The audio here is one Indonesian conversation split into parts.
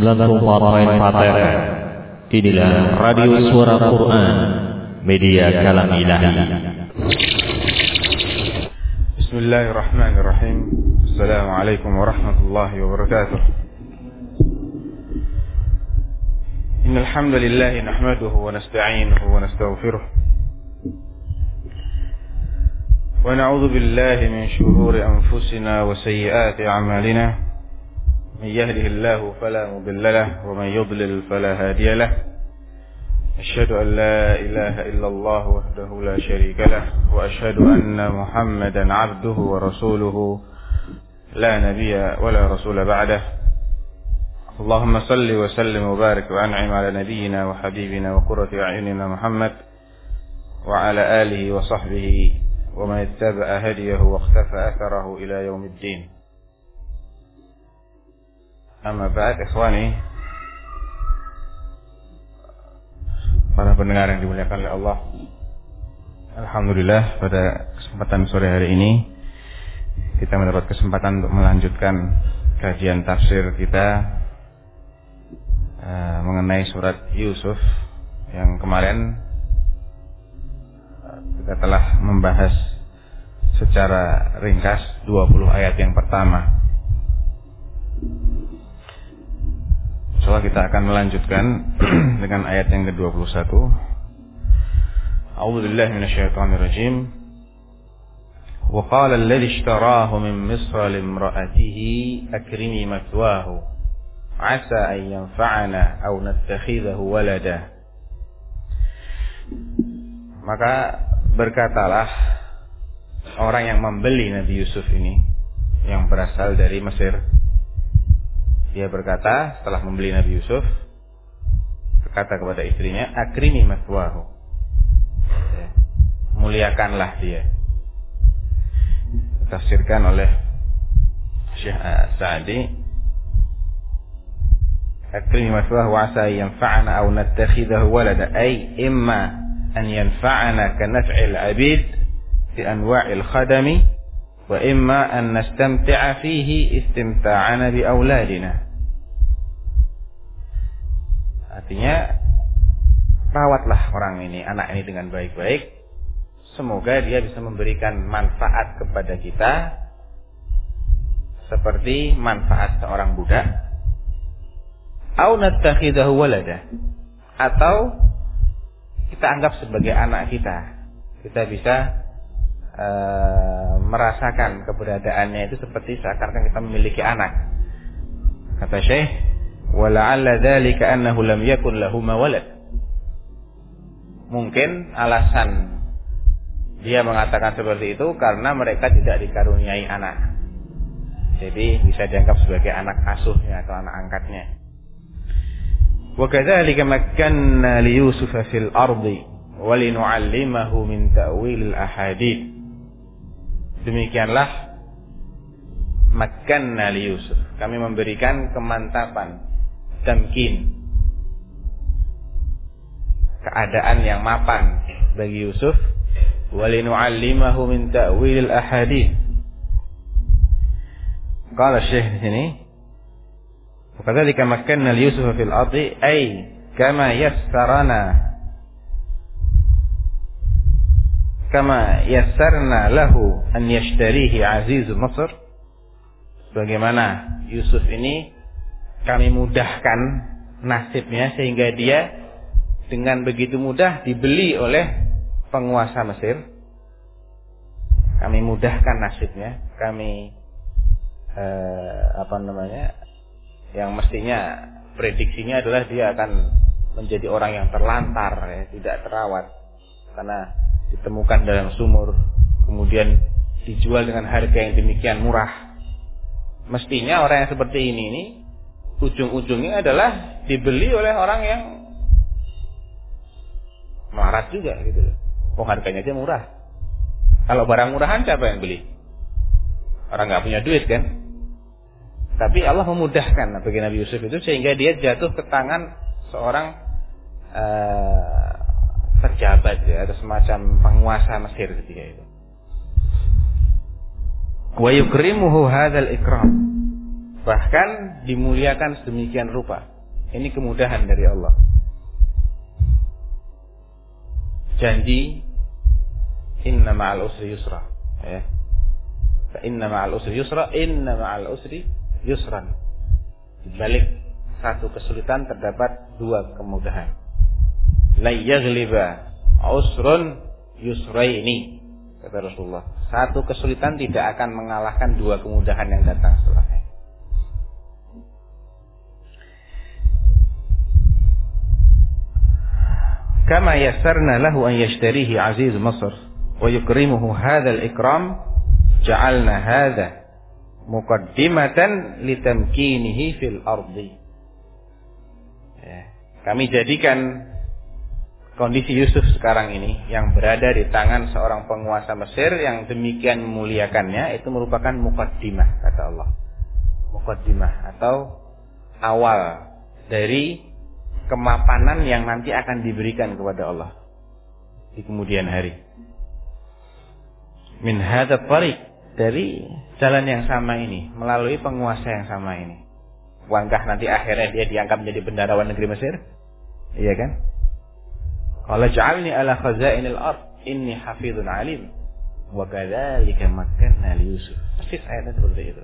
94.4 Inilah Radio Suara Quran Media Kalam Ilahi Bismillahirrahmanirrahim Assalamualaikum warahmatullahi wabarakatuh hamdalillah nahmaduhu wa nasta'inuhu wa nastaghfiruh ونعوذ بالله من شرور أنفسنا وسيئات أعمالنا من يهده الله فلا مضل له ومن يضلل فلا هادي له. أشهد أن لا إله إلا الله وحده لا شريك له وأشهد أن محمدا عبده ورسوله. لا نبي ولا رسول بعده. اللهم صل وسلم وبارك وأنعم على نبينا وحبيبنا وقرة أعيننا محمد وعلى آله وصحبه ومن اتبع هديه واختفى أثره إلى يوم الدين. Nama baik, ikhwani. Para pendengar yang dimuliakan oleh Allah. Alhamdulillah pada kesempatan sore hari ini Kita mendapat kesempatan untuk melanjutkan Kajian tafsir kita uh, Mengenai surat Yusuf Yang kemarin eh, Kita telah membahas Secara ringkas 20 ayat yang pertama. Insyaallah kita akan melanjutkan dengan ayat yang ke-21. A'udzu billahi minasyaitonir rajim. Wa qala alladhi ishtarahu min Misr limra'atihi akrimi mathwahu 'asa an yanfa'ana aw nattakhidhahu walada. Maka berkatalah orang yang membeli Nabi Yusuf ini yang berasal dari Mesir. Dia berkata setelah membeli Nabi Yusuf berkata kepada istrinya, "Akrimi maswahu." Ya, muliakanlah dia. Tafsirkan oleh Syekh Sa'di Akrimi maswahu asa yanfa'ana aw nattakhidahu walada ay imma an yanfa'ana ka naf'il 'abid fi anwa'il khadami wa imma an nastamti'a fihi istimta'ana bi auladina artinya rawatlah orang ini anak ini dengan baik-baik. Semoga dia bisa memberikan manfaat kepada kita seperti manfaat seorang budak au nattakhidahu walada. Atau kita anggap sebagai anak kita kita bisa Uh, merasakan keberadaannya itu seperti seakan-akan kita memiliki anak. Kata Syekh, "Wala'alla dzalika annahu lam yakun lahu walad." Mungkin alasan dia mengatakan seperti itu karena mereka tidak dikaruniai anak. Jadi bisa dianggap sebagai anak asuhnya atau anak angkatnya. Makkanna li Yusuf fil ardi wa linu'allimahu min ta'wil al-ahadith Demikianlah makanna li Yusuf. Kami memberikan kemantapan, tamkin. Keadaan yang mapan bagi Yusuf walinu'allimahu min ta'wil al-ahadith. Qala Syekh di sini وكذلك مكنا ليوسف في الأرض أي كما يسرنا kama yassarna lahu an yashtarihi azizu Masr bagaimana Yusuf ini kami mudahkan nasibnya sehingga dia dengan begitu mudah dibeli oleh penguasa Mesir. Kami mudahkan nasibnya. Kami eh, apa namanya yang mestinya prediksinya adalah dia akan menjadi orang yang terlantar ya, tidak terawat. Karena ditemukan dalam sumur, kemudian dijual dengan harga yang demikian murah. Mestinya orang yang seperti ini ini ujung-ujungnya adalah dibeli oleh orang yang melarat juga gitu loh. Oh harganya aja murah. Kalau barang murahan siapa yang beli? Orang nggak punya duit kan? Tapi Allah memudahkan bagi Nabi Yusuf itu sehingga dia jatuh ke tangan seorang uh, pejabat ya atau semacam penguasa Mesir ketika itu. Wa yukrimuhu hadzal ikram. Bahkan dimuliakan sedemikian rupa. Ini kemudahan dari Allah. Janji inna ma'al usri yusra. Ya. inna ma'al usri yusra, inna ma'al usri yusran. Di balik satu kesulitan terdapat dua kemudahan. La yaghliba usrun yusraini kata Rasulullah. Satu kesulitan tidak akan mengalahkan dua kemudahan yang datang setelahnya. Kama yassarna lahu an yashtarihi aziz Masr wa yukrimuhu hadzal ikram ja'alna hadza muqaddimatan litamkinihi fil ardi. Kami jadikan kondisi Yusuf sekarang ini yang berada di tangan seorang penguasa Mesir yang demikian memuliakannya itu merupakan mukaddimah kata Allah. Mukaddimah atau awal dari kemapanan yang nanti akan diberikan kepada Allah di kemudian hari. Min hadza tariq dari jalan yang sama ini, melalui penguasa yang sama ini. Bukankah nanti akhirnya dia diangkat menjadi bendarawan negeri Mesir? Iya kan? Qala ja'alni ala khazainil ard inni hafizun alim. Wa kadzalika makkanna li Yusuf. Persis ayatnya seperti itu.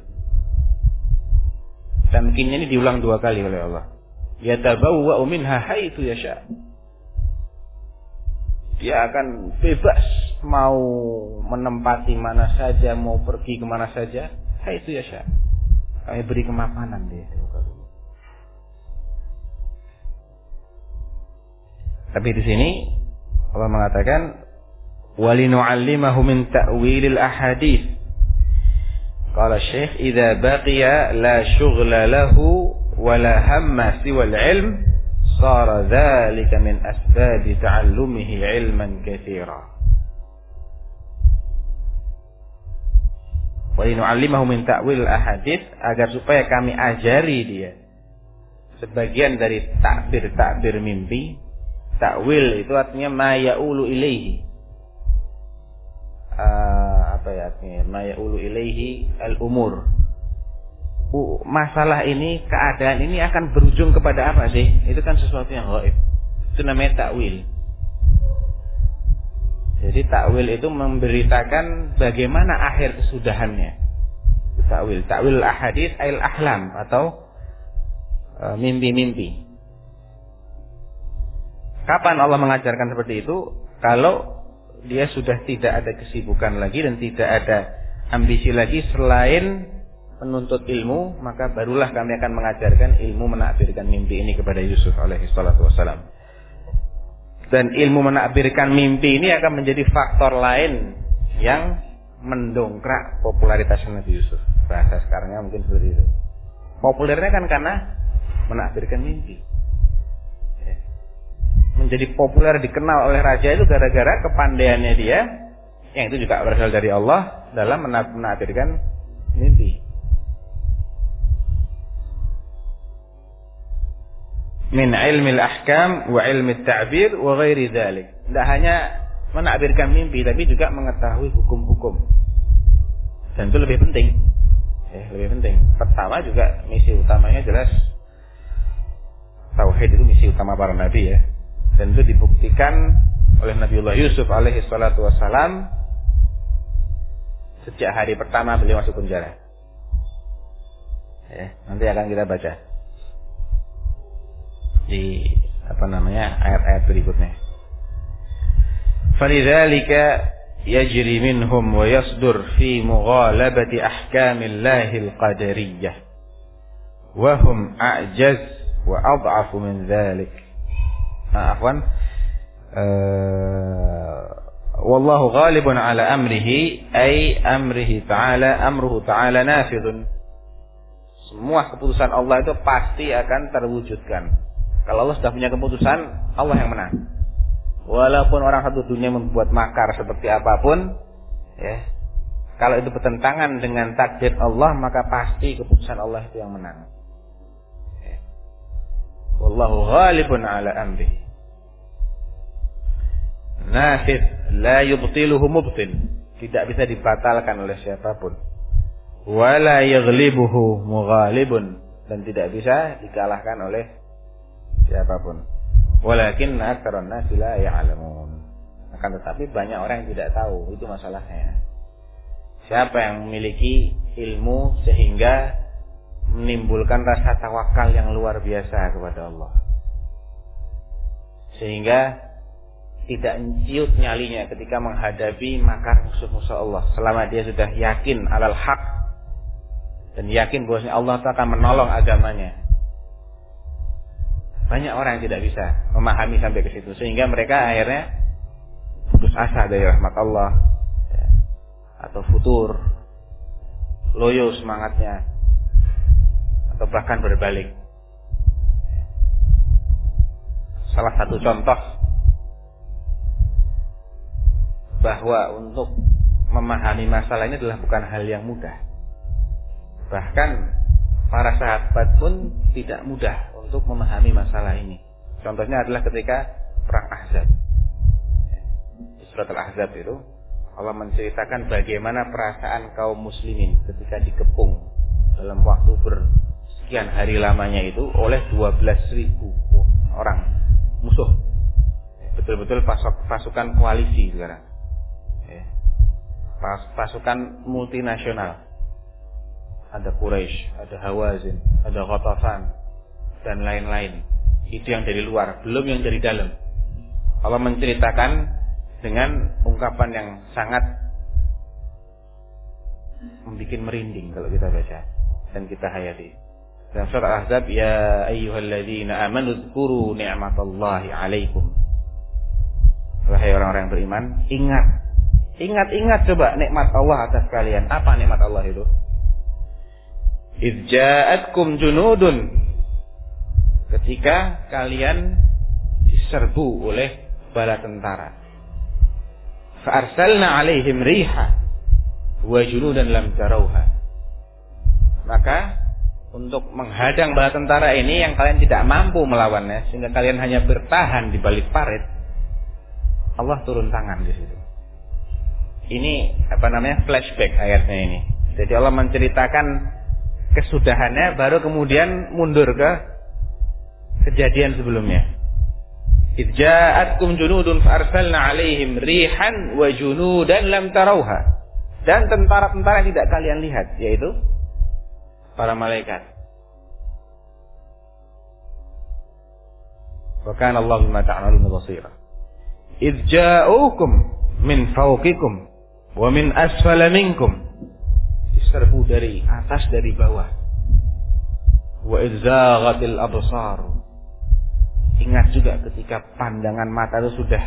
Tamkinnya ini diulang dua kali oleh Allah. Yatabawwa'u minha haitsu yasha. Dia akan bebas mau menempati mana saja, mau pergi ke mana saja, haitsu yasha. Kami beri kemapanan dia. Tapi di sini Allah mengatakan walinu'allimahu min ta'wilil ahadith. Qala Syekh idza baqiya la syughla lahu wa la hamma siwa al-ilm sara dhalika min asbab ta'allumihi ilman katsira. Walinu'allimahu min ta'wil agar supaya kami ajari dia sebagian dari takbir-takbir mimpi Takwil itu artinya mayaulu ilaihi. Uh, apa ya artinya? Mayaulu ilaihi al-umur. Uh, masalah ini, keadaan ini akan berujung kepada apa sih? Itu kan sesuatu yang gaib. Itu namanya takwil. Jadi takwil itu memberitakan bagaimana akhir kesudahannya. Takwil, takwil ahadis ail ahlam atau uh, mimpi-mimpi. Kapan Allah mengajarkan seperti itu? Kalau dia sudah tidak ada kesibukan lagi dan tidak ada ambisi lagi selain menuntut ilmu, maka barulah kami akan mengajarkan ilmu menakbirkan mimpi ini kepada Yusuf alaihi salatu wassalam. Dan ilmu menakbirkan mimpi ini akan menjadi faktor lain yang mendongkrak popularitas Nabi Yusuf. Bahasa sekarangnya mungkin seperti itu. Populernya kan karena menakbirkan mimpi menjadi populer dikenal oleh raja itu gara-gara kepandaiannya dia yang itu juga berasal dari Allah dalam menafsirkan mimpi. Min ilmi al-ahkam wa ilmi ta'bir wa ghairi dhalik. Tidak hanya menakbirkan mimpi tapi juga mengetahui hukum-hukum. Dan itu lebih penting. Ya, lebih penting. Pertama juga misi utamanya jelas tauhid itu misi utama para nabi ya dan itu dibuktikan oleh Nabiullah Yusuf alaihi salatu wassalam sejak hari pertama beliau masuk penjara. Ya, nanti akan kita baca di apa namanya ayat-ayat berikutnya. Falidzalika yajri minhum wa yasdur fi mughalabati ahkamillahil qadariyah wa hum a'jaz wa ad'afu min dzalik. Nah, afwan. Eh, wallahu ghalibun ala amrihi ay amrihi ta'ala. Semua keputusan Allah itu pasti akan terwujudkan kalau Allah sudah punya keputusan Allah yang menang. Walaupun orang satu dunia membuat makar seperti apa pun ya kalau itu bertentangan dengan takdir Allah maka pasti keputusan Allah itu yang menang. Ya. Wallahu ghalibun ala amrihi nafid la yubtiluhu mubtil tidak bisa dibatalkan oleh siapa pun. Wala yaghlibuhu mughalibun. Dan tidak bisa dikalahkan oleh siapa pun. Walakin aktsarun nasi la ya'lamun. Akan tetapi banyak orang yang tidak tahu, itu masalahnya. Siapa yang memiliki ilmu sehingga menimbulkan rasa tawakal yang luar biasa kepada Allah. Sehingga tidak ciut nyalinya ketika menghadapi makar musuh-musuh Allah. Selama dia sudah yakin alal haq dan yakin bahwasanya Allah akan menolong agamanya. Banyak orang yang tidak bisa memahami sampai ke situ sehingga mereka akhirnya putus asa dari rahmat Allah ya, atau futur loyo semangatnya atau bahkan berbalik. Salah satu contoh bahwa untuk memahami masalah ini adalah bukan hal yang mudah. Bahkan para sahabat pun tidak mudah untuk memahami masalah ini. Contohnya adalah ketika perang Ahzab. Di surat Al-Ahzab itu Allah menceritakan bagaimana perasaan kaum muslimin ketika dikepung dalam waktu bersekian hari lamanya itu oleh 12 ribu orang musuh. Betul-betul pasukan koalisi sekarang. Pasukan multinasional. Ada Quraisy, ada Hawazin, ada Ghatafan, dan lain-lain. Itu yang dari luar, belum yang dari dalam. Allah menceritakan dengan ungkapan yang sangat membuat merinding kalau kita baca dan kita hayati. Dalam surat Al-Ahzab, ya ayyuhalladzina amanu dzkuru ni'matallahi 'alaikum. Wahai orang-orang yang beriman, ingat. Ingat-ingat coba nikmat Allah atas kalian. Apa nikmat Allah itu? Idja'atkum junudun ketika kalian diserbu oleh bala tentara. Fa'arsalna alaihim riha wa junudan lam tarauha. Maka untuk menghadang bala tentara ini yang kalian tidak mampu melawannya sehingga kalian hanya bertahan di balik parit. Allah turun tangan di situ. Ini apa namanya flashback ayatnya ini. Jadi Allah menceritakan kesudahannya baru kemudian mundur ke kejadian sebelumnya. Idja'atkum junudun farsalna alaihim rihan wa junudan lam tarauha. Dan tentara-tentara yang tidak kalian lihat yaitu para malaikat. Wa kana Allah bima ta'maluna basira. Idja'ukum min fawqikum wa min asfala minkum. Diserbu dari atas dari bawah. Wa idzaghatil absar Ingat juga ketika pandangan mata itu sudah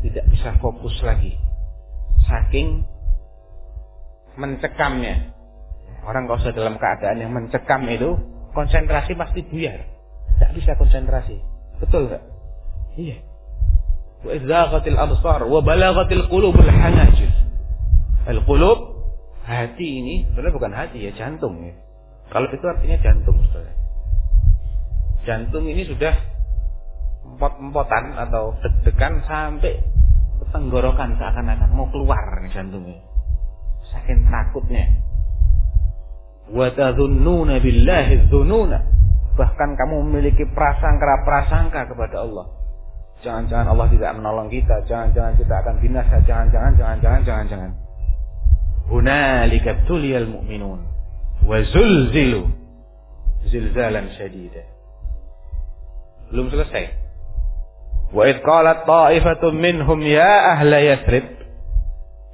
tidak bisa fokus lagi. Saking mencekamnya. Orang kalau sudah dalam keadaan yang mencekam itu, konsentrasi pasti buyar. Tidak bisa konsentrasi. Betul nggak? Iya. Wa idzaqatil absar wa balaghatil qulubul hanajir. Al-qulub hati ini sebenarnya bukan hati ya, jantung ya. Kalau itu artinya jantung, Saudara. Jantung ini sudah empot-empotan atau deg-degan sampai tenggorokan seakan-akan mau keluar nih jantungnya. Saking takutnya. Wa billahi dzununa. Bahkan kamu memiliki prasangka-prasangka kepada Allah. Jangan-jangan Allah tidak menolong kita, jangan-jangan kita akan binasa, jangan-jangan jangan-jangan jangan-jangan. Hunalika tuliyal mu'minun wa zulzilu zilzalan syadida. Belum selesai. Wa id qalat ta'ifatun minhum ya ahla Yathrib.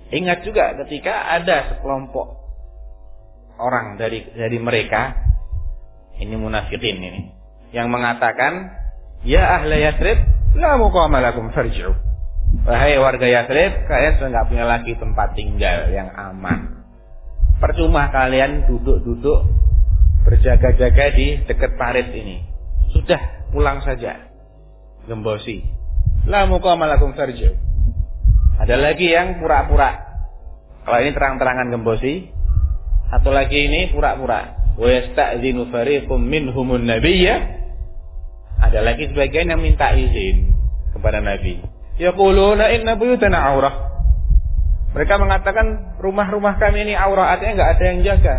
Ingat juga ketika ada sekelompok orang dari dari mereka ini munafikin ini yang mengatakan ya ahla Yathrib la muqama lakum farji'u. Wahai warga Yathrib, kalian sudah nggak punya lagi tempat tinggal yang aman. Percuma kalian duduk-duduk berjaga-jaga di dekat parit ini. Sudah pulang saja gembosi. La muqamalakum farji'u. Ada lagi yang pura-pura. Kalau ini terang-terangan gembosi, atau lagi ini pura-pura. Wa yasta'zinu fariqum minhumun nabiyya. Ada lagi sebagian yang minta izin kepada Nabi. Yaquluna inna buyutana aurah. Mereka mengatakan rumah-rumah kami ini auratnya nggak ada yang jaga.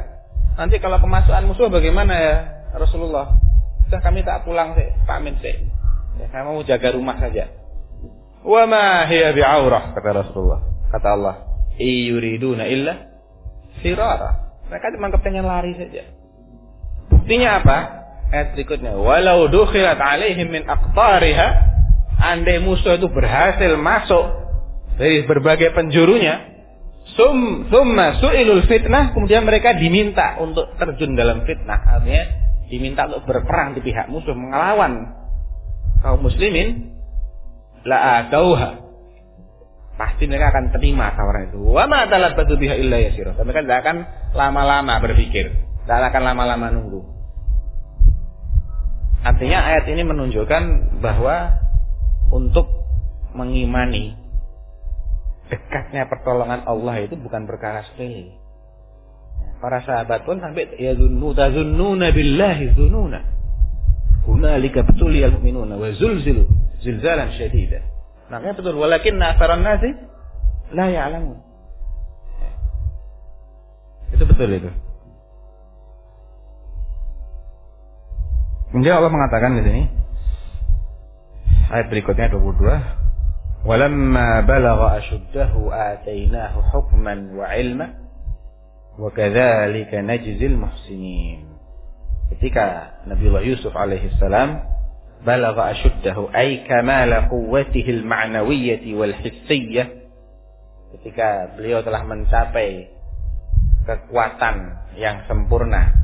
Nanti kalau kemasukan musuh bagaimana ya Rasulullah? Sudah kami tak pulang sih, pamit sih. Ya, kami mau jaga rumah saja. Wa ma hiya bi'aurah kata Rasulullah. Kata Allah, "Iyuriduna illa firara." Mereka cuma kepengen lari saja. Buktinya apa? Ayat berikutnya, "Walau dukhilat 'alaihim min aqtariha" Andai musuh itu berhasil masuk dari berbagai penjurunya, sum summa su'ilul fitnah, kemudian mereka diminta untuk terjun dalam fitnah. Artinya diminta untuk berperang di pihak musuh melawan kaum muslimin la atauha pasti mereka akan terima tawaran itu. Wa ma talabbatu biha illa yasira. Mereka tidak akan lama-lama berpikir. Tidak akan lama-lama nunggu. Artinya ayat ini menunjukkan bahwa untuk mengimani dekatnya pertolongan Allah itu bukan perkara sepele. Para sahabat pun sampai ya zunnu tazunnuna billahi zununa betuliyal mu'minuna wa zulzilu zilzalan syadida. Makanya betul walakin asaran nasi la ya'lamun. Itu betul itu. Kemudian Allah mengatakan di sini ayat berikutnya 22 Walamma balagha ashuddahu atainahu hukman wa ilma wa kadzalika najzil muhsinin Ketika Nabiullah Yusuf alaihi salam balagha ashuddahu ay kamala quwwatihi al-ma'nawiyyah wal hissiyyah ketika beliau telah mencapai kekuatan yang sempurna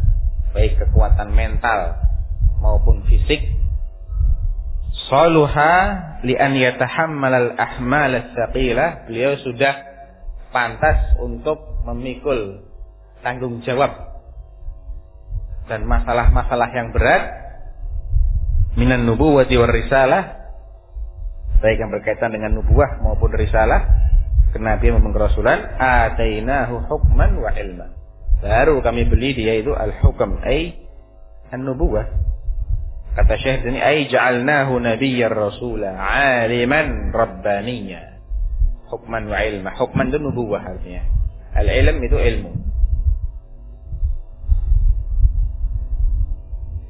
baik kekuatan mental maupun fisik saluha li an yatahammal al-ahmal as-saqilah beliau sudah pantas untuk memikul tanggung jawab dan masalah-masalah yang berat minan nubuwati war risalah baik yang berkaitan dengan nubuah maupun risalah kenabian maupun kerasulan atainahu hukman wa ilma baru kami beli dia itu al-hukm ay an-nubuwah kata Syekh ini ay ja'alnahu nabiyyar rasula aliman rabbaniyya hukman wa ilma. Hukman itu nubuwah artinya. Al-ilm itu ilmu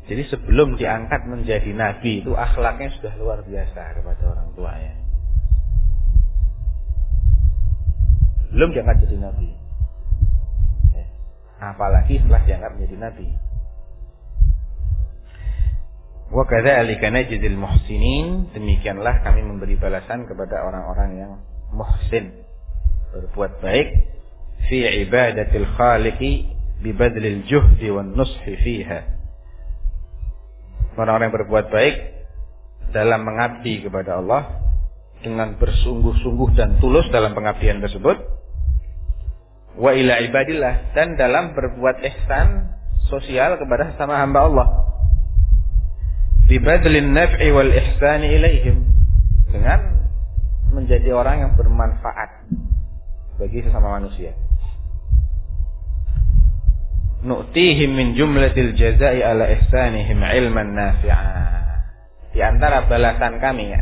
Jadi sebelum diangkat menjadi nabi itu akhlaknya sudah luar biasa kepada orang tuanya. Belum diangkat jadi nabi. Ya. Apalagi setelah diangkat menjadi nabi. Wa kadzalika najzil muhsinin, demikianlah kami memberi balasan kepada orang-orang yang muhsin, berbuat baik fi ibadatil khaliqi bi badlil juhdi wan nushi fiha orang-orang yang berbuat baik dalam mengabdi kepada Allah dengan bersungguh-sungguh dan tulus dalam pengabdian tersebut. Wa ila ibadillah dan dalam berbuat ihsan sosial kepada sesama hamba Allah. Bibadlin naf'i wal ihsani ilaihim dengan menjadi orang yang bermanfaat bagi sesama manusia nu'tihim min jumlatil jazai ala ihsanihim ilman nafi'a. Di antara balasan kami ya,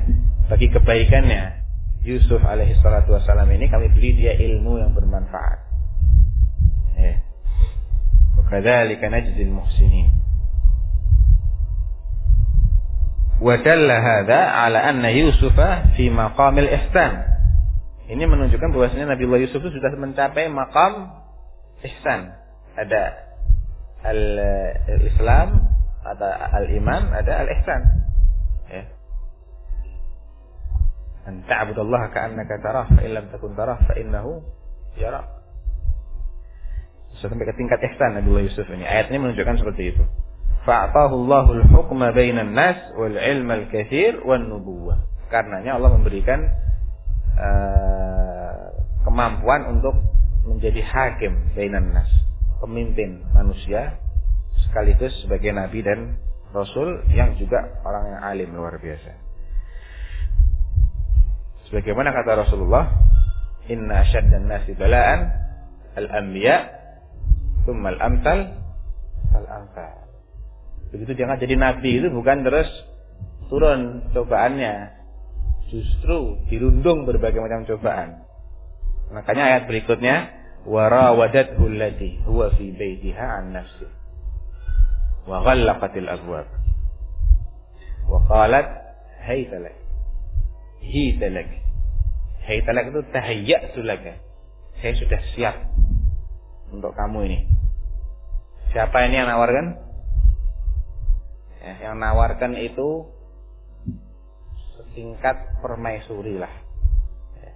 bagi kebaikannya Yusuf alaihi salatu wasalam ini kami beri dia ilmu yang bermanfaat. Ya. Wakadzalika najzil muhsinin. Wa dalla hadha ala anna Yusuf fi maqamil ihsan. Ini menunjukkan bahwasanya Nabi Allah Yusuf itu sudah mencapai maqam ihsan. Ada al-Islam, ada al-iman, ada al-ihsan. Ya. An ta'budallaha ka'annaka tarah, fa illam takun tarah fa innahu yarak. Sampai ke tingkat ihsan Nabi Yusuf ini. Ayat ini menunjukkan seperti itu. Fa'atahu Allahul hukma bainan nas wal ilma al-katsir wan nubuwah. Karenanya Allah memberikan uh, kemampuan untuk menjadi hakim bainan nas pemimpin manusia sekaligus sebagai nabi dan rasul yang juga orang yang alim luar biasa. Sebagaimana kata Rasulullah, "Inna asyaddan nasi bala'an al-anbiya, thumma al-amsal al-amsal." Begitu jangan jadi nabi itu bukan terus turun cobaannya. Justru dirundung berbagai macam cobaan. Makanya ayat berikutnya huwa fi baitiha an nafsi wa ghallaqatil abwab wa qalat hayta lak hita lak hayta lak itu tahayyatu laka saya sudah siap untuk kamu ini. Siapa ini yang nawarkan? Ya, yang nawarkan itu setingkat permaisuri lah ya.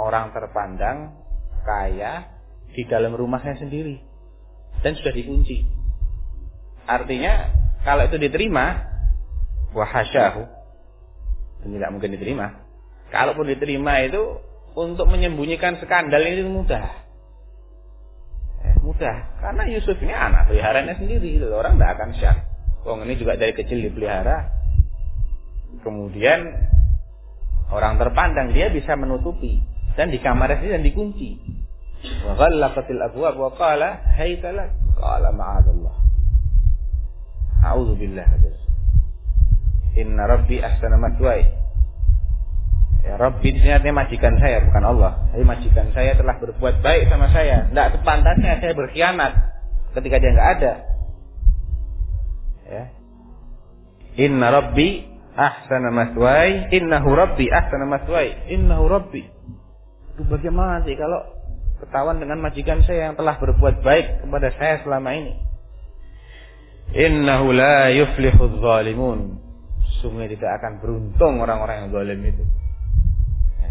orang terpandang kaya di dalam rumahnya sendiri dan sudah dikunci. Artinya kalau itu diterima wahasyahu tidak mungkin diterima. Kalaupun diterima itu untuk menyembunyikan skandal ini mudah. Eh, mudah karena Yusuf ini anak peliharanya sendiri orang tidak akan syak. Wong ini juga dari kecil dipelihara. Kemudian orang terpandang dia bisa menutupi dan di kamarnya sendiri dan dikunci. Wa ghallaqatil abwab wa qala qala ma'adallah. A'udzu billah Inna rabbi ahsana. Ya Rabbi majikan saya bukan Allah. Tapi majikan saya telah berbuat baik sama saya. Tidak sepantasnya saya berkhianat ketika dia nggak ada. Ya. Inna rabbi ahsana maswai, innahu rabbi ahsana maswai, innahu rabbi. Itu bagaimana sih kalau ketahuan dengan majikan saya yang telah berbuat baik kepada saya selama ini. Innahu la yuflihu zalimun. Sungguh tidak akan beruntung orang-orang yang zalim itu. Ya.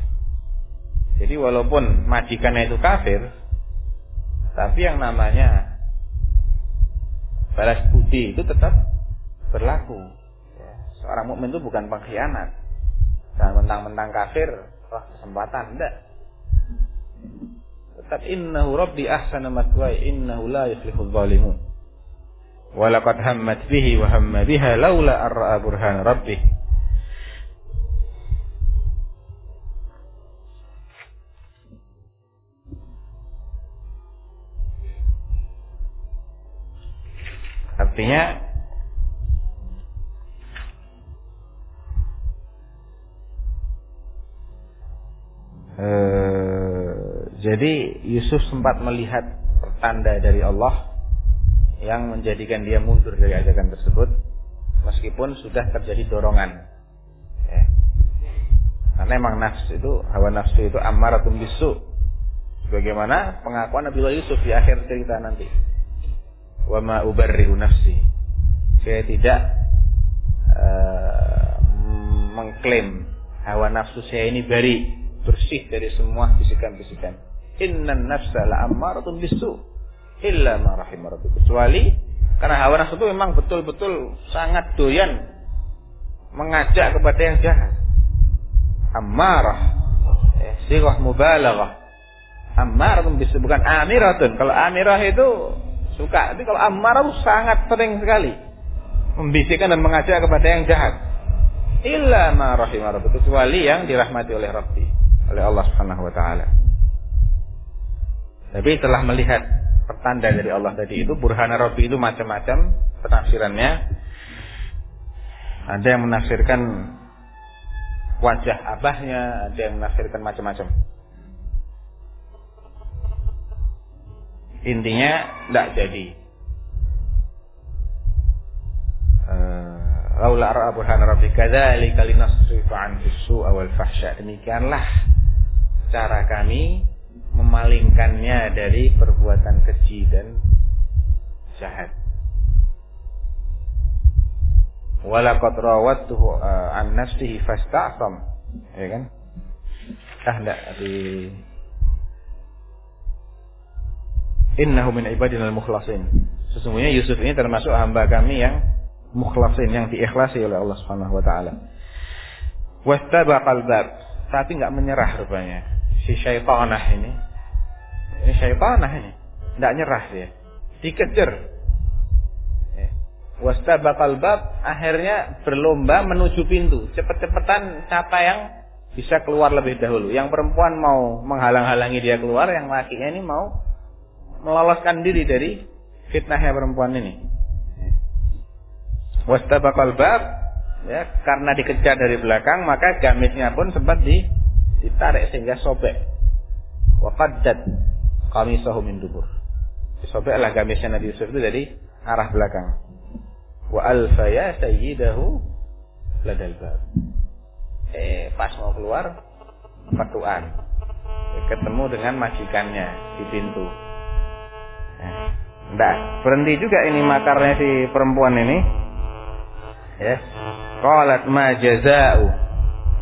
Jadi walaupun majikannya itu kafir, tapi yang namanya balas budi itu tetap berlaku. Ya. Seorang mukmin itu bukan pengkhianat. Dan mentang-mentang kafir, wah kesempatan enggak tetap innahu rabbi ahsana matwai innahu la yuflihul zalimun walaqad hammat bihi wa hamma biha laula arra'a burhan rabbih Artinya eh, jadi Yusuf sempat melihat pertanda dari Allah yang menjadikan dia mundur dari ajakan tersebut meskipun sudah terjadi dorongan. Ya. Karena emang nafsu itu hawa nafsu itu ammaratun bisu. Bagaimana pengakuan Nabi Yusuf di akhir cerita nanti. Wa ma ubarri'u nafsi. Saya tidak uh, mengklaim hawa nafsu saya ini bari, bersih dari semua bisikan-bisikan. Innan nafsa la ammaratun bisu illa ma rahimah Kecuali karena hawa nafsu itu memang betul-betul sangat doyan mengajak kepada yang jahat. Ammarah. Eh, sirah mubalaghah. Ammaratun bisu bukan amiratun. Kalau amirah itu suka, tapi kalau ammarah itu sangat sering sekali membisikkan dan mengajak kepada yang jahat. Illa ma rahimah kecuali yang dirahmati oleh Rabbi, oleh Allah Subhanahu wa taala. Tapi telah melihat pertanda dari Allah tadi itu burhana Rabbi itu macam-macam penafsirannya. Ada yang menafsirkan wajah abahnya, ada yang menafsirkan macam-macam. Intinya tidak jadi. Eh, Laula ra'a burhana rabbi kadzalika linasrifa anhu su'a wal fahsya. Demikianlah cara kami memalingkannya dari perbuatan keji dan jahat. Walaqad rawattuhu uh, an nafsihi fasta'sam. Ya kan? Ah enggak di Innahu min ibadina al-mukhlasin. Sesungguhnya Yusuf ini termasuk hamba kami yang mukhlasin yang diikhlasi oleh Allah Subhanahu wa taala. Wastabaqal bab, tapi enggak menyerah rupanya si syaitanah ini. Ini syaitanah ini. Tidak nyerah dia. Dikejar. Ya. Wastabaqal bab akhirnya berlomba menuju pintu. Cepet-cepetan siapa yang bisa keluar lebih dahulu. Yang perempuan mau menghalang-halangi dia keluar, yang lakinya ini mau meloloskan diri dari fitnahnya perempuan ini. Ya. Wastabaqal bab ya karena dikejar dari belakang maka gamisnya pun sempat di ditarik sehingga sobek. wa qaddat qamisahu min dubur. Disobeklah gamisnya Nabi Yusuf itu dari arah belakang. Wa alfa ya sayyidahu ladal bab. Eh, pas mau keluar petuan. Ketemu dengan majikannya di pintu. Nah, berhenti juga ini makarnya si perempuan ini. Ya. Qalat ma jazaa'u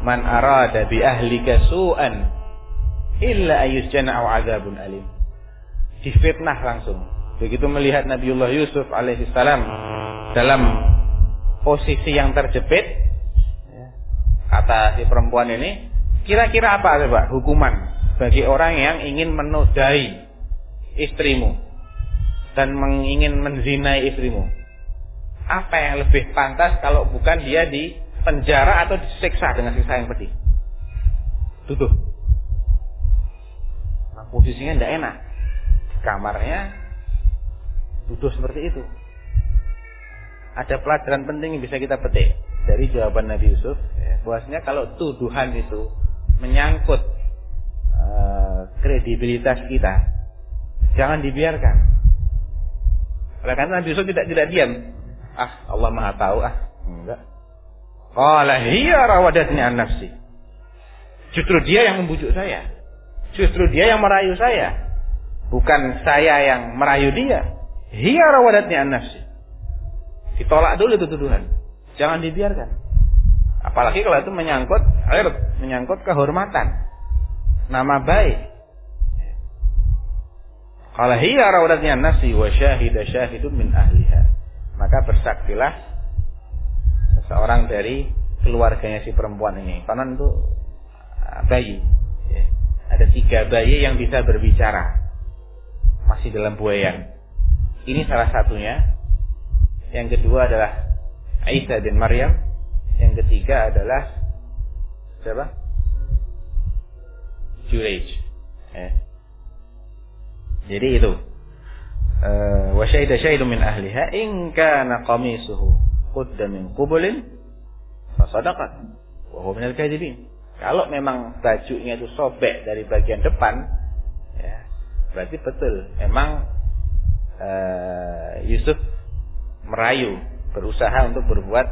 man arada bi ahlika su'an illa ayusjana aw adzabun alim. Difitnah langsung. Begitu melihat Nabiullah Yusuf alaihissalam dalam posisi yang terjepit, ya, kata si perempuan ini, kira-kira apa coba hukuman bagi orang yang ingin menodai istrimu dan ingin menzinai istrimu? Apa yang lebih pantas kalau bukan dia di penjara atau disiksa dengan siksa yang pedih? Tutup. Nah, posisinya tidak enak. Kamarnya duduk seperti itu. Ada pelajaran penting yang bisa kita petik dari jawaban Nabi Yusuf. Ya, bahwasanya kalau tuduhan itu menyangkut uh, kredibilitas kita, jangan dibiarkan. Oleh karena Nabi Yusuf tidak tidak diam. Ah, Allah Maha tahu ah. Qala hiya rawadatni an nafsi. Justru dia yang membujuk saya. Justru dia yang merayu saya. Bukan saya yang merayu dia. Hiya rawadatni an nafsi. Ditolak dulu itu tuduhan. Jangan dibiarkan. Apalagi kalau itu menyangkut air, menyangkut kehormatan. Nama baik. Kalau hiya rawadatni an nafsi wa syahida syahidun min ahliha. Maka bersaksilah seseorang dari keluarganya si perempuan ini. Karena itu ah, bayi. Ya. Ada tiga bayi yang bisa berbicara. Masih dalam buayan. Ini salah satunya. Yang kedua adalah Aisyah bin Maryam. Yang ketiga adalah siapa? Juraj. Eh. Jadi itu. Eh, wa syahida min ahliha in kana qudda min qubulin fa sadaqat wa minal kadhibin. Kalau memang bajunya itu sobek dari bagian depan, ya, berarti betul. Memang uh, Yusuf merayu, berusaha untuk berbuat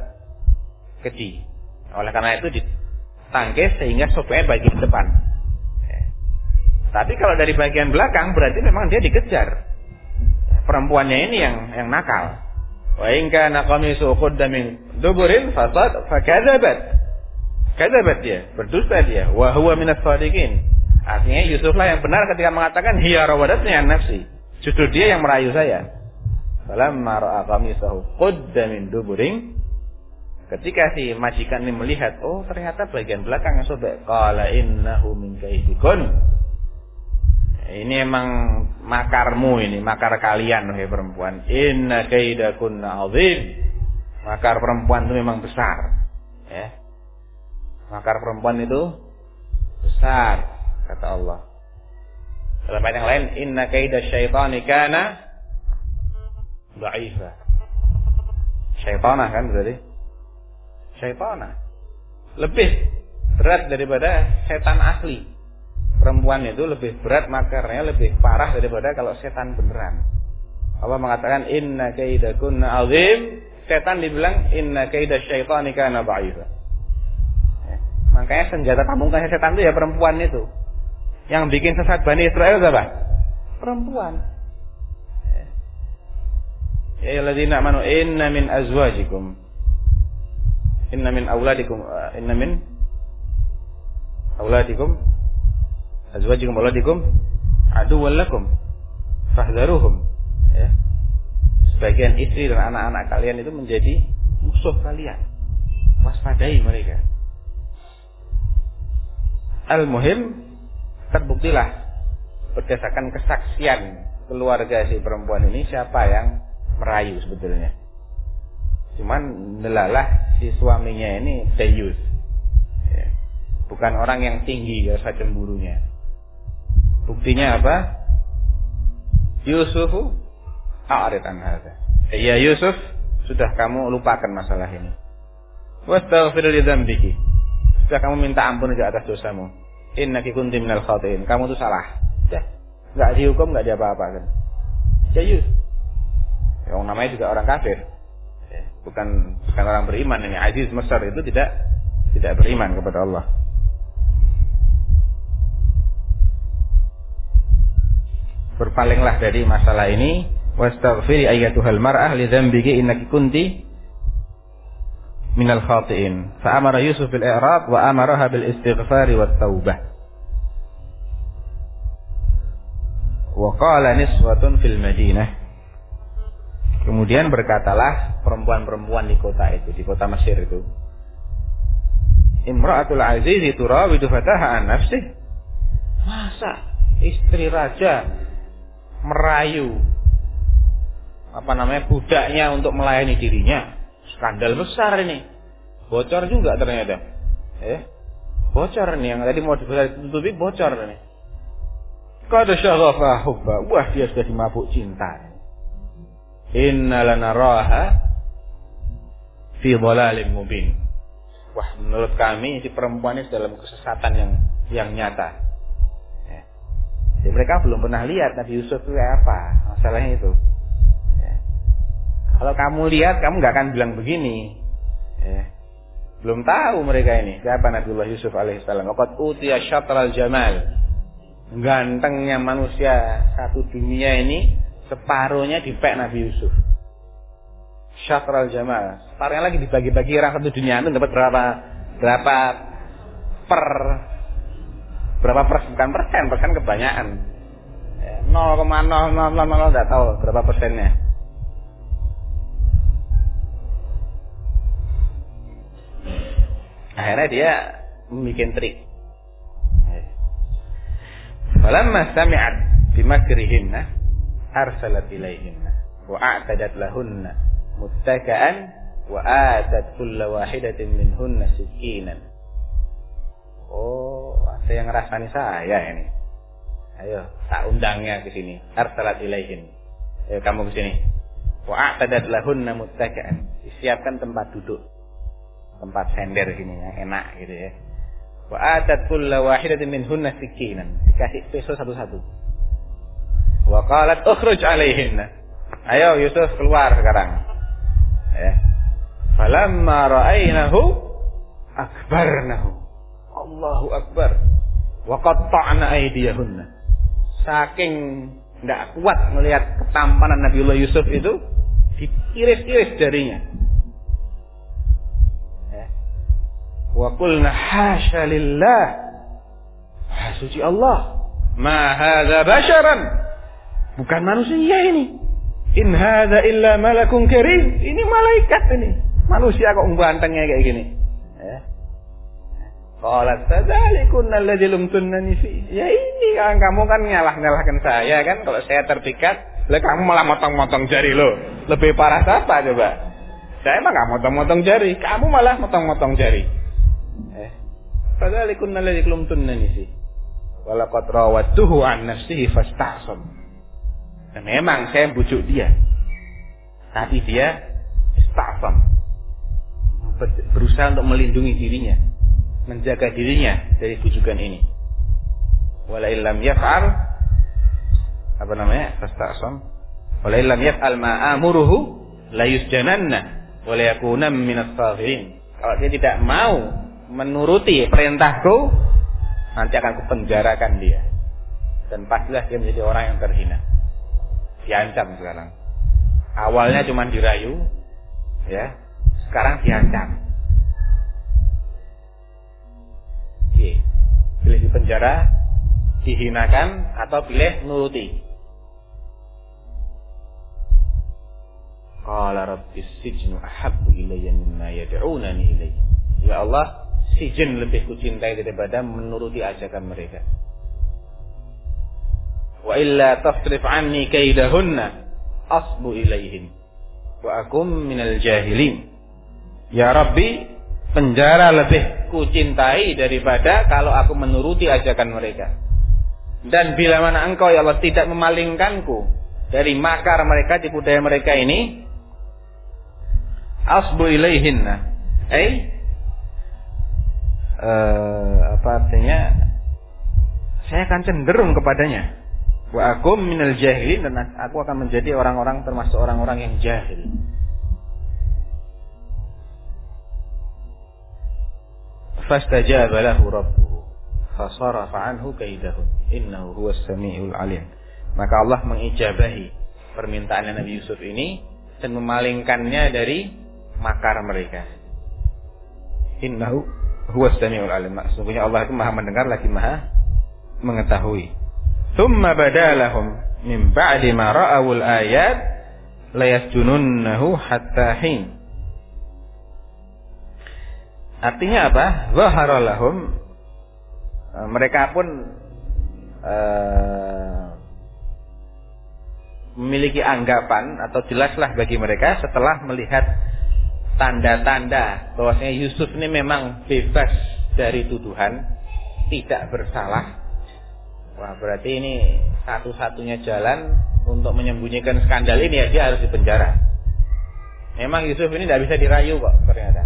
keji. Oleh karena itu ditangkis sehingga sobeknya bagian depan. Ya. Tapi kalau dari bagian belakang berarti memang dia dikejar perempuannya ini yang yang nakal. Wa in kana qamisu qudda min duburin fasad fakadzabat. Kadzabat dia, berdusta dia. Wa huwa minas sadiqin. Artinya Yusuflah yang benar ketika mengatakan hiya rawadatni an nafsi. Justru dia yang merayu saya. Falamma ra'a qamisahu qudda min duburin Ketika si majikan ini melihat, oh ternyata bagian belakang yang sobek. Qala innahu min kaidikun. Ini emang makarmu ini, makar kalian wahai perempuan. Inna kaidakunna azim. Makar perempuan itu memang besar. Ya. Makar perempuan itu besar kata Allah. Dalam ayat yang lain, inna kaida syaitani kana dha'ifa. Syaitana kan berarti? Syaitana. Lebih berat daripada setan asli perempuan itu lebih berat makarnya lebih parah daripada kalau setan beneran. Allah mengatakan inna kaidakunna azim. Setan dibilang inna kaida syaitani kana dha'ifa. Ya. Makanya senjata pamungkasnya setan itu ya perempuan itu. Yang bikin sesat Bani Israel siapa? Perempuan. Ya ayyuhalladzina amanu inna min azwajikum inna min auladikum inna min auladikum azwajikum waladikum aduwwan lakum. Fahdharuhum ya. Sebagian istri dan anak-anak kalian itu menjadi musuh kalian. Waspadai mereka. Al-muhim terbuktilah berdasarkan kesaksian keluarga si perempuan ini siapa yang merayu sebetulnya. Cuman nelalah si suaminya ini dayus ya. bukan orang yang tinggi rasa cemburunya Buktinya apa? Yusufu a'rid an hadza. Ya Yusuf, sudah kamu lupakan masalah ini. Wastaghfir li dzambiki. Sudah kamu minta ampun aja atas dosamu. Innaki kunti minal khatiin. Kamu tuh salah. nggak dihukum, nggak diapa kan Ya Yang namanya juga orang kafir. Ya, bukan bukan orang beriman ini. Aziz Mesir itu tidak tidak beriman kepada Allah. Berpalinglah dari masalah ini. Wastaghfiri ayyatuhal mar'ah li dzambiki innaki kunti minal khati'in. Fa amara Yusuf bil i'rab wa amaraha bil istighfari wat taubah. Wa qala niswatun fil Madinah. Kemudian berkatalah perempuan-perempuan di kota itu, di kota Mesir itu. Imra'atul aziz turawidu fataha an nafsih. Masa istri raja merayu apa namanya budaknya untuk melayani dirinya? Skandal besar ini. Bocor juga ternyata. Eh, bocor nih yang tadi mau ditutupi bocor nih. Kada syaghafa. Wah, dia sudah dimabuk cinta. Inna lanaraha fi dhalalin mubin. Wah, menurut kami si perempuan ini dalam kesesatan yang yang nyata. Ya. Jadi mereka belum pernah lihat Nabi Yusuf itu apa. Masalahnya itu. Ya. Kalau kamu lihat, kamu nggak akan bilang begini. Ya. Belum tahu mereka ini siapa Nabiullah Yusuf alaihissalam. Waqad utiya syatral jamal gantengnya manusia satu dunia ini separuhnya dipek Nabi Yusuf. Syatral Jamal. Separuhnya lagi dibagi-bagi orang satu dunia itu dapat berapa berapa per berapa persen bukan persen persen kebanyakan. 0,0000 tidak tahu berapa persennya. Akhirnya dia membuat trik Falamma sami'at bimakrihinna arsalat ilaihinna wa a'tadat lahunna muttaka'an wa atat kulla wahidatin minhunna sikinan. Oh, ada yang ngerasani saya ini. Ayo, tak undangnya ke sini. Arsalat ilaihin. Ayo kamu ke sini. Wa a'tadat lahunna muttaka'an. Disiapkan tempat duduk. Tempat sender sini yang enak gitu ya. Wa atat kulla wahidatin minhunna sikinan. Dikasih pisau satu-satu. Wa ukhruj alaihinna. Ayo Yusuf keluar sekarang. Ya. Falamma ra'ainahu akbarnahu. Allahu akbar. Wa qatta'na aydiyahunna. Saking tidak kuat melihat ketampanan Nabiullah Yusuf itu diiris-iris jarinya. Wa qulna hasya lillah. Suci Allah. Ma hadza basharan. Bukan manusia ini. In hadza illa malakun karim. Ini malaikat ini. Manusia kok gantengnya kayak gini. Qalat fadzalikunna alladzi lumtunnani fi. Ya ini kan kamu kan nyalah-nyalahkan saya kan kalau saya terpikat, lah kamu malah motong-motong jari lo. Lebih parah apa coba? Saya emang gak motong-motong jari, kamu malah motong-motong jari. Eh. Fadzalikun alladzi lumtunnani fi. Walaqad rawatuhu an nafsihi fastahsam. Dan memang saya bujuk dia. Tapi dia istahsam. Berusaha untuk melindungi dirinya. Menjaga dirinya dari bujukan ini. Wala illam yaf'al apa namanya? Fastahsam. Wala illam yaf'al ma amuruhu la yusjananna wa la yakuna minas saghirin. Kalau dia tidak mau menuruti perintahku, nanti akan kupenjarakan dia. Dan pastilah dia menjadi orang yang terhina. Diancam sekarang. Awalnya cuma dirayu, ya. Sekarang diancam. Oke. Pilih di penjara, dihinakan atau pilih nuruti. Qala rabbis sijnu ahabbu ilayya mimma yad'unani ilayhi. Ya Allah, si jin lebih kucintai daripada menuruti ajakan mereka. Wa illa tasrif anni kaidahunna asbu ilaihin wa akum minal jahilin. Ya Rabbi, penjara lebih kucintai daripada kalau aku menuruti ajakan mereka. Dan bila mana engkau ya Allah tidak memalingkanku dari makar mereka, tipu daya mereka ini, asbu ilaihinna. Eh, uh, apa artinya saya akan cenderung kepadanya Wa akum minal jahilin dan aku akan menjadi orang-orang termasuk orang-orang yang jahil. Fastajaba lahu rabbuhu fasarafa anhu kaidahum innahu huwas samiul alim. Maka Allah mengijabahi permintaan Nabi Yusuf ini dan memalingkannya dari makar mereka. Innahu huwas samiul alim. Sesungguhnya Allah itu Maha mendengar lagi Maha mengetahui. Thumma badalahum min ba'di ma ra'awul ayat layasjununnahu hatta hin. Artinya apa? Zahara lahum eh, mereka pun uh, memiliki anggapan atau jelaslah bagi mereka setelah melihat tanda-tanda bahwasanya Yusuf ini memang bebas dari tuduhan, tidak bersalah. Wah, berarti ini satu-satunya jalan untuk menyembunyikan skandal ini ya dia harus dipenjara. Memang Yusuf ini tidak bisa dirayu kok ternyata.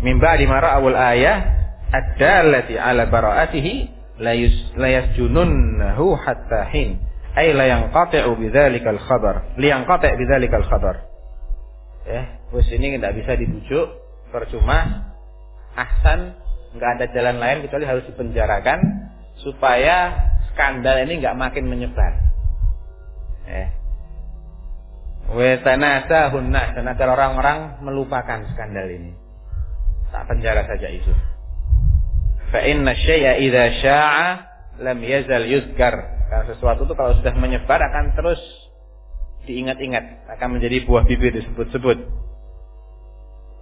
Mimba di mara awal ayah ad-dallati ala bara'atihi la yasjununnahu hatta hin. Ay la yanqati'u bidzalikal khabar li yanqati' bidzalikal khabar ya wis ini tidak bisa dibujuk percuma. Ahsan nggak ada jalan lain kecuali harus dipenjarakan supaya skandal ini nggak makin menyebar. Ya. Wetanasa hunnas dan agar orang-orang melupakan skandal ini tak penjara saja itu. Fa inna syai'a idza sya'a lam yazal yuzkar. Karena sesuatu itu kalau sudah menyebar akan terus diingat-ingat, akan menjadi buah bibir disebut-sebut.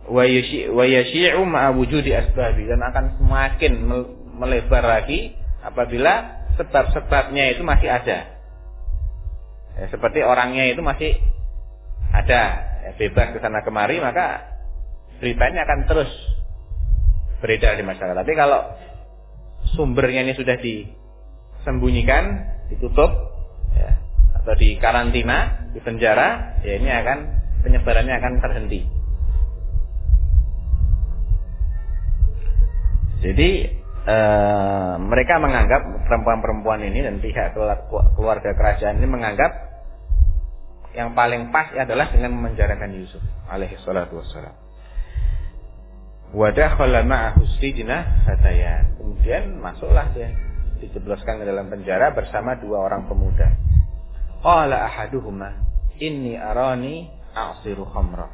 Wa yashi'u ma'a wujudi asbabi dan akan semakin melebar lagi apabila sebab-sebabnya itu masih ada. Ya, seperti orangnya itu masih ada, ya, bebas ke sana kemari, maka beritanya akan terus beredar di masyarakat. Tapi kalau sumbernya ini sudah disembunyikan, ditutup, ya, atau di karantina, di penjara, ya ini akan penyebarannya akan terhenti. Jadi e, mereka menganggap perempuan-perempuan ini dan pihak keluarga kerajaan ini menganggap yang paling pas adalah dengan memenjarakan Yusuf alaihi salatu wassalam. Wadakhala ma'ahu sijna fatayan. Kemudian masuklah dia dijebloskan ke dalam penjara bersama dua orang pemuda. Qala ahaduhuma inni arani a'siru khamra.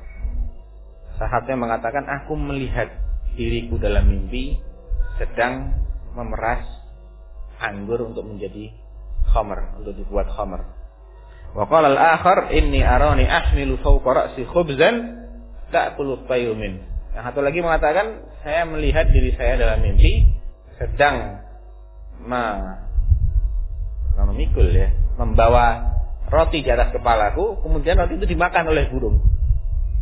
Sahabatnya mengatakan aku melihat diriku dalam mimpi sedang memeras anggur untuk menjadi khamr, untuk dibuat khamr. Wa qala al-akhar inni arani ahmilu fawqa ra'si khubzan ta'kulu tayru min. Yang satu lagi mengatakan saya melihat diri saya dalam mimpi sedang memikul ya, membawa roti di atas kepalaku, kemudian roti itu dimakan oleh burung.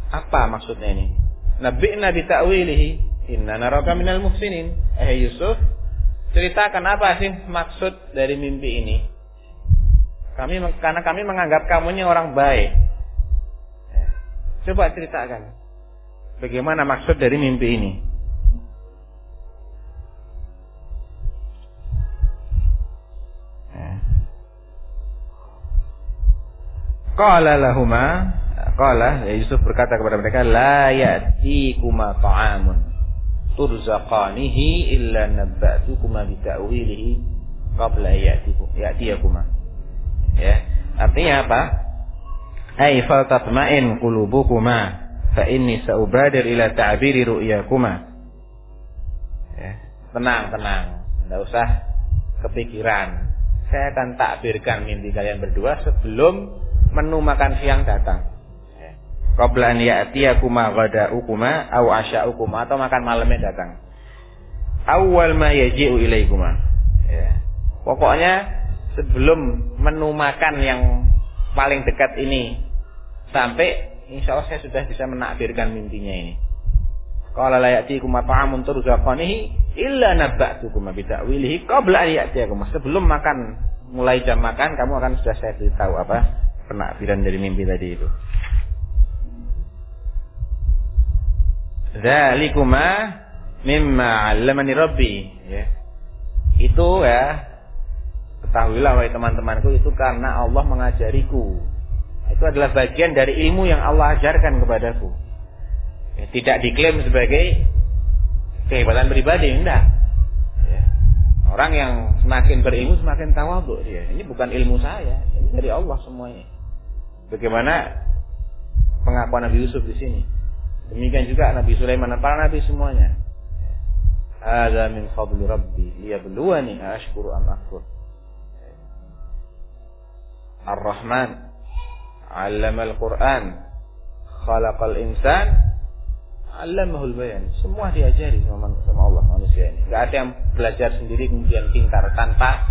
Apa maksudnya ini? Nabi Nabi ta'wilihi inna naraka minal muhsinin. Eh Yusuf, ceritakan apa sih maksud dari mimpi ini? Kami karena kami menganggap kamu ini orang baik. Eh, coba ceritakan. Bagaimana maksud dari mimpi ini? Qala lahuma Qala ya Yusuf berkata kepada mereka La ya'tikuma ta'amun Turzaqanihi illa nabba'tukuma bita'wilihi Qabla ya'tiyakuma Ya Artinya apa? Ay faltatma'in qulubukuma fa inni saubadir ila ta'biri ru'yakuma. Ya, tenang, tenang. Tidak usah kepikiran. Saya akan takbirkan mimpi kalian berdua sebelum menu makan siang datang. Ya. Qabla an ya'tiyakuma ghada'ukuma aw asya'ukuma atau makan malamnya datang. Awal ma yaji'u ilaikuma. Ya. Pokoknya sebelum menu makan yang paling dekat ini sampai insya Allah saya sudah bisa menakbirkan mimpinya ini. Kalau layati kuma ta'amun turzaqanihi illa nabba'tukum bi ta'wilihi qabla an ya'tiyakum. Sebelum makan mulai jam makan kamu akan sudah saya beritahu apa penakbiran dari mimpi tadi itu. Dzalikuma mimma 'allamani rabbi ya. Itu ya Ketahuilah wahai teman-temanku itu karena Allah mengajariku. Itu adalah bagian dari ilmu yang Allah ajarkan kepadaku. Ya, tidak diklaim sebagai kehebatan pribadi, enggak. Ya. Orang yang semakin berilmu semakin tawadhu dia. Ini bukan ilmu saya, ini dari Allah semuanya. Bagaimana pengakuan Nabi Yusuf di sini? Demikian juga Nabi Sulaiman dan para nabi semuanya. Ada min fadli rabbi liyabluwani ashkuru am akfur. Ar-Rahman 'allama al-Qur'an khalaqal insan 'allamahul bayan. Semua diajari sama, sama Allah manusia ini. Enggak ada yang belajar sendiri kemudian pintar tanpa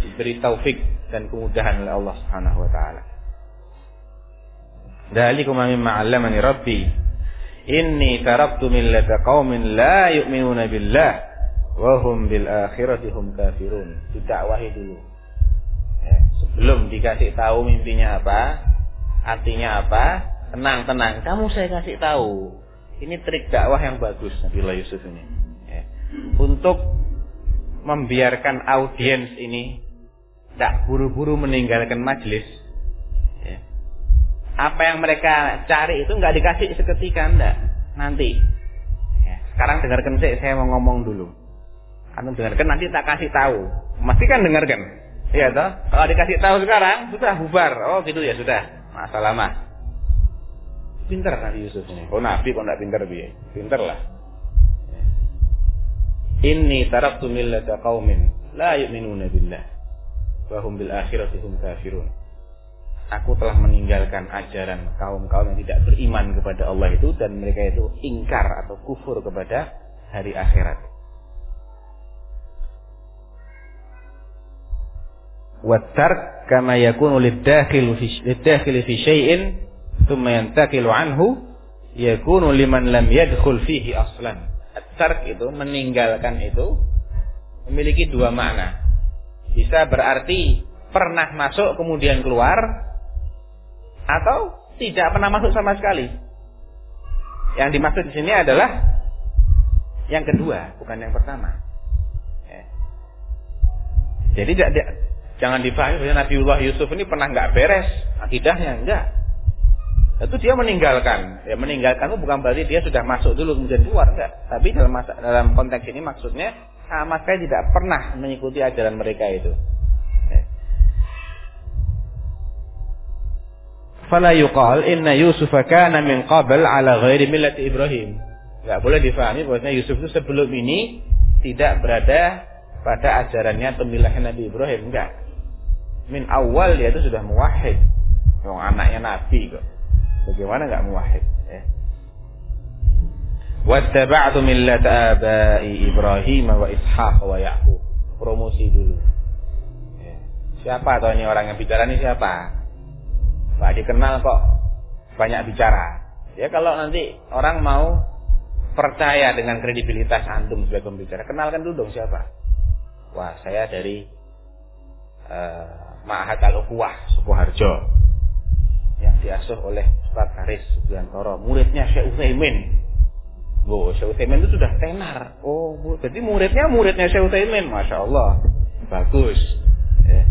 diberi taufik dan kemudahan oleh Allah Subhanahu wa taala. Dalikum mimma 'allamani rabbi Inni taraktu millata qaumin la yu'minuna billah wa hum bil akhirati hum kafirun. Didakwahi dulu. Ya, sebelum dikasih tahu mimpinya apa, artinya apa, tenang-tenang. Kamu saya kasih tahu. Ini trik dakwah yang bagus Nabi Yusuf ini. Ya. Untuk membiarkan audiens ini tidak buru-buru meninggalkan majelis apa yang mereka cari itu nggak dikasih seketika enggak nanti ya, sekarang dengarkan sih saya mau ngomong dulu anu dengarkan nanti tak kasih tahu mesti kan dengarkan iya toh? Kalau dikasih tahu sekarang sudah bubar. Oh gitu ya sudah. Masalah mah pinter Nabi Yusuf ini. Oh Nabi kok nggak pinter bi? Pinter lah. Inni taraktu millata qaumin la yu'minuna billah wa hum bil akhirati hum kafirun. Aku telah meninggalkan ajaran kaum-kaum yang tidak beriman kepada Allah itu dan mereka itu ingkar atau kufur kepada hari akhirat. Wattar kama yakunu lid-dakhil fi syai'in thumma yantaqilu anhu yakunu liman lam yadkhul fihi aslan. At-tark itu meninggalkan itu memiliki dua makna. Bisa berarti pernah masuk kemudian keluar atau tidak pernah masuk sama sekali. Yang dimaksud di sini adalah yang kedua, bukan yang pertama. Ya. Jadi tidak, jangan dipahami bahwa Nabiullah Yusuf ini pernah nggak beres akidahnya, enggak. Itu dia meninggalkan. Ya meninggalkan itu bukan berarti dia sudah masuk dulu kemudian keluar, enggak. Tapi dalam masa, dalam konteks ini maksudnya sama sekali tidak pernah mengikuti ajaran mereka itu. fala yuqal inna Yusuf kana min qabl ala ghairi millati Ibrahim. Enggak boleh difahami bahwasanya Yusuf itu sebelum ini tidak berada pada ajarannya pemilihan Nabi Ibrahim enggak. Min awal dia itu sudah muwahhid. Yang anaknya Nabi kok. Bagaimana enggak muwahhid ya. Wattaba'tu millata abai Ibrahim wa Ishaq wa Yaqub. Promosi dulu. Ya. Siapa atau ini orang yang bicara ini siapa? nggak dikenal kok banyak bicara. Ya kalau nanti orang mau percaya dengan kredibilitas antum sebagai pembicara, kenalkan dulu dong siapa. Wah, saya dari uh, Ma'had Al-Ukhuwah Sukoharjo. Yang diasuh oleh Ustaz Haris Subiantoro, muridnya Syekh Utsaimin. Oh, Syekh Utsaimin itu sudah tenar. Oh, jadi muridnya muridnya Syekh Utsaimin, masya Allah, bagus. Ya.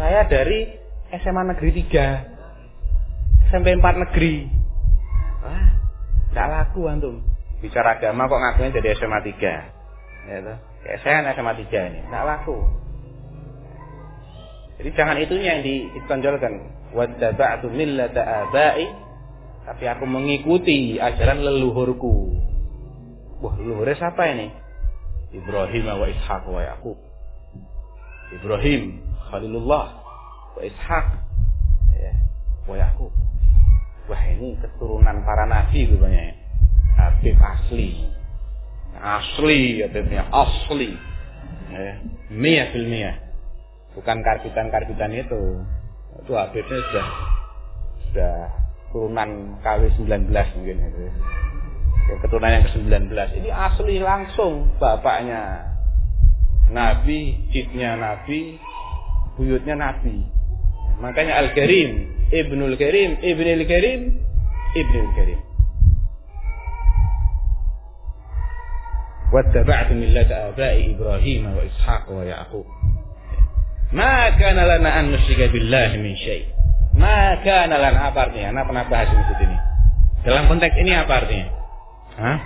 Saya dari SMA negeri 3 SMP 4 negeri. Wah gak laku antum. Bicara agama kok ngakunya jadi SMA 3 ya kayak saya SMA 3 ini. Gak laku jadi jangan itunya yang ditonjolkan wattaba'tu millata abai tapi aku mengikuti ajaran leluhurku wah leluhurnya siapa ini Ibrahim wa Ishaq wa Yaqub Ibrahim Khalilullah wa Ishak ya, wa Yakub. Wah ini keturunan para nabi rupanya. Habib asli. Asli Habibnya asli. Ya, mia fil mia. Bukan karbitan-karbitan itu. Itu Habibnya sudah sudah turunan KW 19 mungkin itu. Ya, keturunan yang ke-19. Ini asli langsung bapaknya Nabi, cipnya Nabi, buyutnya Nabi. Makanya Al-Karim, Ibnul Karim, Ibnul Karim, Ibnul Karim. wattaba'tu millata abai Ibrahim wa Ishaq wa Yaqub. Ma kana lana an nusyrika billahi min syai. Ma kana lana apa artinya? Nah, pernah bahas di sini. Dalam konteks ini apa artinya? Hah?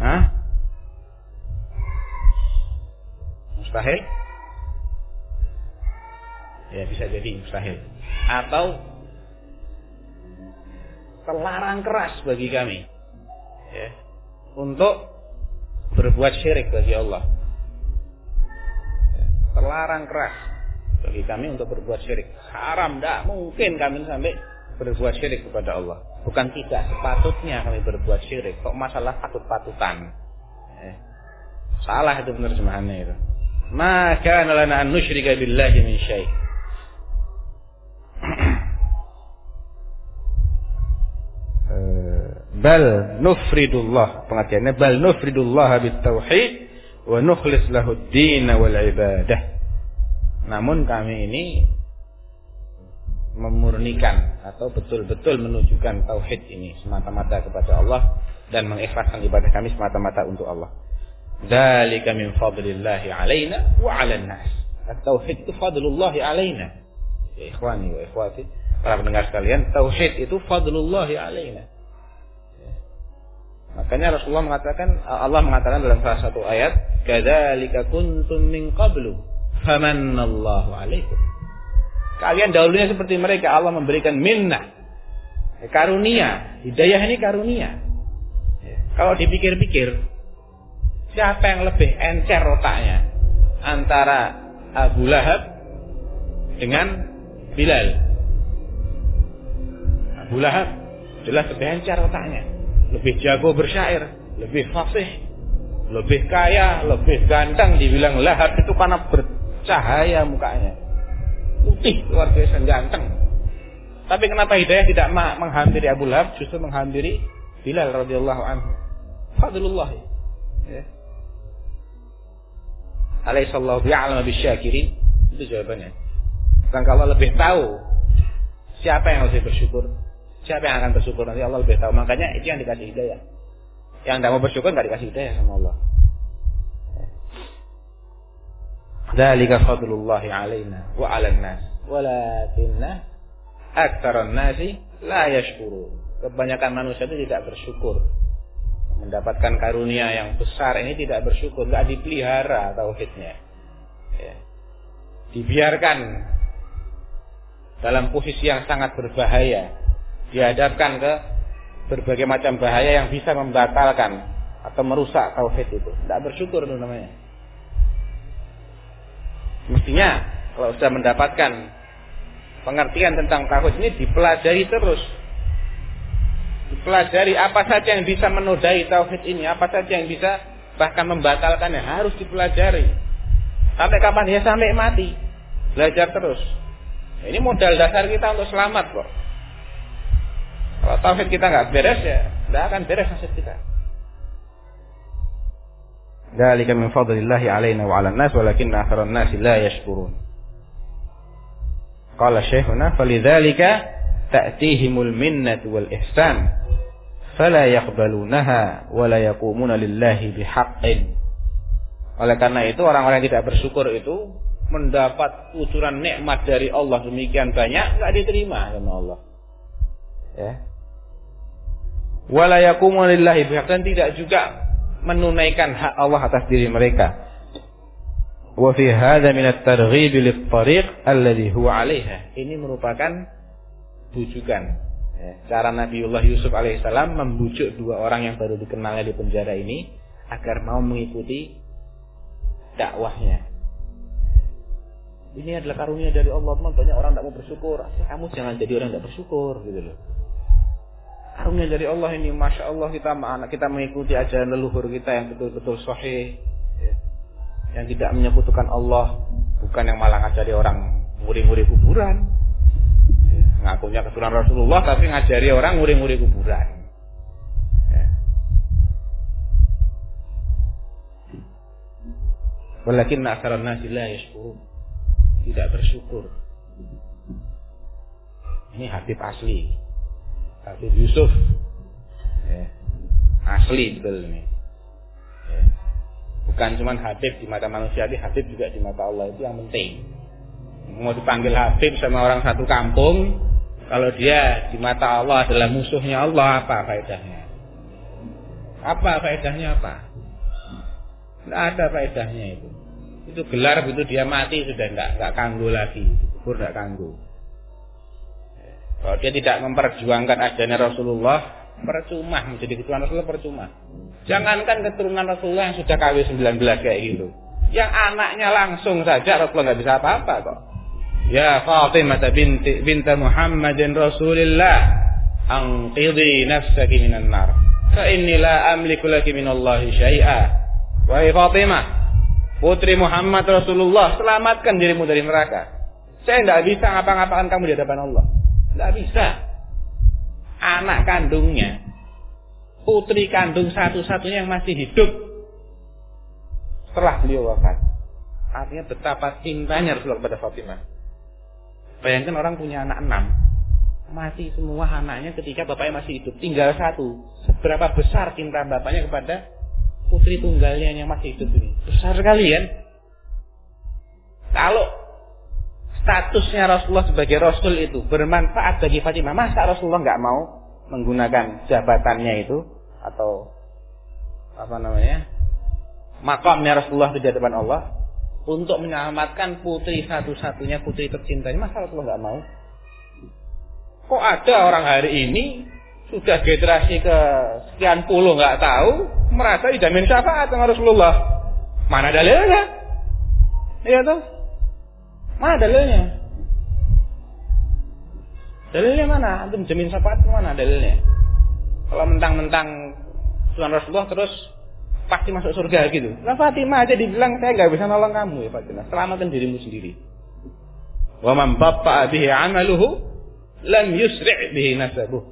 Hah? Mustahil? Ya bisa jadi mustahil. Atau terlarang keras bagi kami ya, untuk berbuat syirik bagi Allah. Terlarang keras bagi kami untuk berbuat syirik. Haram, tidak mungkin kami sampai berbuat syirik kepada Allah. Bukan tidak sepatutnya kami berbuat syirik. Kok masalah patut-patutan. Ya. Salah itu penerjemahannya itu. Maka lana an nusyrika billahi min syai'. bal nufridullah pengertiannya bal nufridullah bit tauhid wa nukhlis lahu wal ibadah namun kami ini memurnikan atau betul-betul menunjukkan tauhid ini semata-mata kepada Allah dan mengikhlaskan ibadah kami semata-mata untuk Allah. Dzalika min fadlillah alaina wa 'alan nas. Tauhid itu fadlullah alaina. Ya ikhwani wa ikhwati, para pendengar sekalian, tauhid itu fadlullah alaina. Makanya Rasulullah mengatakan Allah mengatakan dalam salah satu ayat, "Kadzalika kuntum min qablu famannallahu alaikum." Kalian dahulunya seperti mereka Allah memberikan minnah. Karunia, hidayah ini karunia. Ya. Kalau dipikir-pikir, siapa yang lebih encer otaknya antara Abu Lahab dengan Bilal? Abu Lahab jelas lebih encer otaknya lebih jago bersyair, lebih fasih, lebih kaya, lebih ganteng dibilang lahap itu karena bercahaya mukanya. Putih luar biasa ganteng. Tapi kenapa hidayah tidak menghampiri Abu Lahab justru menghampiri Bilal radhiyallahu anhu. Fadlullah. Ya. Alaihissallahu bi'alama bisyakirin. Itu jawabannya. Dan kalau lebih tahu siapa yang lebih bersyukur Siapa yang akan bersyukur nanti Allah lebih tahu. Makanya itu yang dikasih hidayah. Yang tidak mau bersyukur nggak dikasih hidayah sama Allah. Dzalika fadlullah alaina wa 'alan nas. Walakinna aktsaran nasi la yashkurun. Kebanyakan manusia itu tidak bersyukur. Mendapatkan karunia yang besar ini tidak bersyukur, nggak dipelihara tauhidnya. Ya. Dibiarkan dalam posisi yang sangat berbahaya dihadapkan ke berbagai macam bahaya yang bisa membatalkan atau merusak tauhid itu. Tidak bersyukur itu namanya. Mestinya kalau sudah mendapatkan pengertian tentang tauhid ini dipelajari terus. Dipelajari apa saja yang bisa menodai tauhid ini, apa saja yang bisa bahkan membatalkannya harus dipelajari. Sampai kapan ya sampai mati. Belajar terus. Ini modal dasar kita untuk selamat kok. Kalau tauhid kita nggak beres ya, nggak akan beres nasib kita. Dzalika min fadlillahi alaina wa 'alan nas walakinna aktharan nasi la yashkurun. Qala syekhuna falidzalika ta'tihimul minnatu wal ihsan fala yaqbalunaha wa la yaqumuna lillahi bihaqqin. Oleh karena itu orang-orang yang tidak bersyukur itu mendapat kucuran nikmat dari Allah demikian banyak nggak diterima sama Allah. Ya wala yaqumu dan tidak juga menunaikan hak Allah atas diri mereka. Wa fi hadha min at-targhib lit-tariq huwa 'alayha. Ini merupakan bujukan. Ya, cara Nabiullah Yusuf alaihissalam membujuk dua orang yang baru dikenalnya di penjara ini agar mau mengikuti dakwahnya. Ini adalah karunia dari Allah. Banyak orang tidak mau bersyukur. Kamu jangan jadi orang tidak bersyukur gitu loh karunia dari Allah ini masya Allah kita anak kita mengikuti ajaran leluhur kita yang betul-betul sahih ya. yang tidak menyekutukan Allah bukan yang malah ngajari orang muri-muri kuburan ya. ngakunya keturunan Rasulullah tapi ngajari orang muri-muri kuburan ya. Walakin aksaran nasi la. Tidak bersyukur. Ini Habib asli. Habib Yusuf ya. Asli betul ini. Ya. Bukan cuma Habib di mata manusia, tapi Habib juga di mata Allah itu yang penting. Mau dipanggil Habib sama orang satu kampung, kalau dia di mata Allah adalah musuhnya Allah, apa faedahnya? Apa faedahnya apa? Tidak ada faedahnya itu. Itu gelar begitu dia mati sudah tidak nggak kanggu lagi, kubur tidak kanggu. Kalau dia tidak memperjuangkan adanya Rasulullah, percuma menjadi keturunan Rasulullah percuma. Jangankan keturunan Rasulullah yang sudah KW 19 kayak gitu. Yang anaknya langsung saja Rasulullah nggak bisa apa-apa kok. Ya Fatimah binti binta Muhammadin Rasulillah anqidhi nafsaki minan nar. Fa inni la amliku laki minallahi syai'a. Wahai Fatimah, putri Muhammad Rasulullah, selamatkan dirimu dari neraka. Saya tidak bisa ngapa-ngapakan kamu di hadapan Allah. Tidak bisa. Anak kandungnya, putri kandung satu-satunya yang masih hidup setelah beliau wafat. Artinya betapa cintanya Rasulullah kepada Fatimah. Bayangkan orang punya anak enam. Mati semua anaknya ketika bapaknya masih hidup. Tinggal satu. Seberapa besar cinta bapaknya kepada putri tunggalnya yang masih hidup ini. Besar sekali kan? Kalau statusnya Rasulullah sebagai Rasul itu bermanfaat bagi Fatimah. Masa Rasulullah nggak mau menggunakan jabatannya itu atau apa namanya makamnya Rasulullah di hadapan Allah untuk menyelamatkan putri satu-satunya putri tercintanya. Masa Rasulullah nggak mau? Kok ada orang hari ini sudah generasi ke sekian puluh nggak tahu merasa dijamin syafaat sama Rasulullah? Mana dalilnya? Iya tuh. Mana dalilnya? Dalilnya mana? Antum jamin syafaat mana dalilnya? Kalau mentang-mentang Tuhan Rasulullah terus pasti masuk surga gitu. Nah Fatimah aja dibilang saya nggak bisa nolong kamu ya Fatimah. Selamatkan dirimu sendiri. Wa man batta bihi amaluhu lam yusri' bihi nasabuh.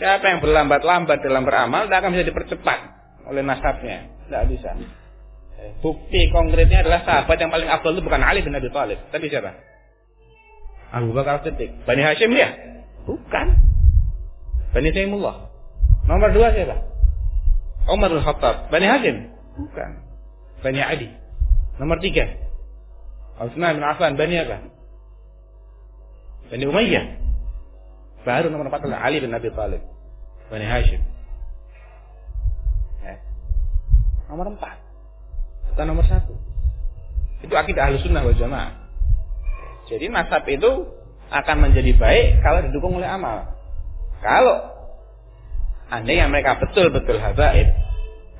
Siapa yang berlambat-lambat dalam beramal tidak akan bisa dipercepat oleh nasabnya. Tidak bisa. Bukti konkretnya adalah sahabat yang paling afdal itu bukan Ali bin Abi Thalib, tapi siapa? Abu Bakar Siddiq. Bani Hashim dia? Bukan. Bani Taimullah. Nomor dua siapa? Umar bin Khattab. Bani Hashim? Bukan. Bani Ali. Nomor tiga. Utsman bin Affan. Bani apa? Bani Umayyah. Baru nomor empat adalah Ali bin Abi Thalib. Bani Hashim. Ya. Nomor empat. Bukan nomor satu. Itu akidah ahlu sunnah wal jamaah. Jadi nasab itu akan menjadi baik kalau didukung oleh amal. Kalau andai yang mereka betul-betul habaib,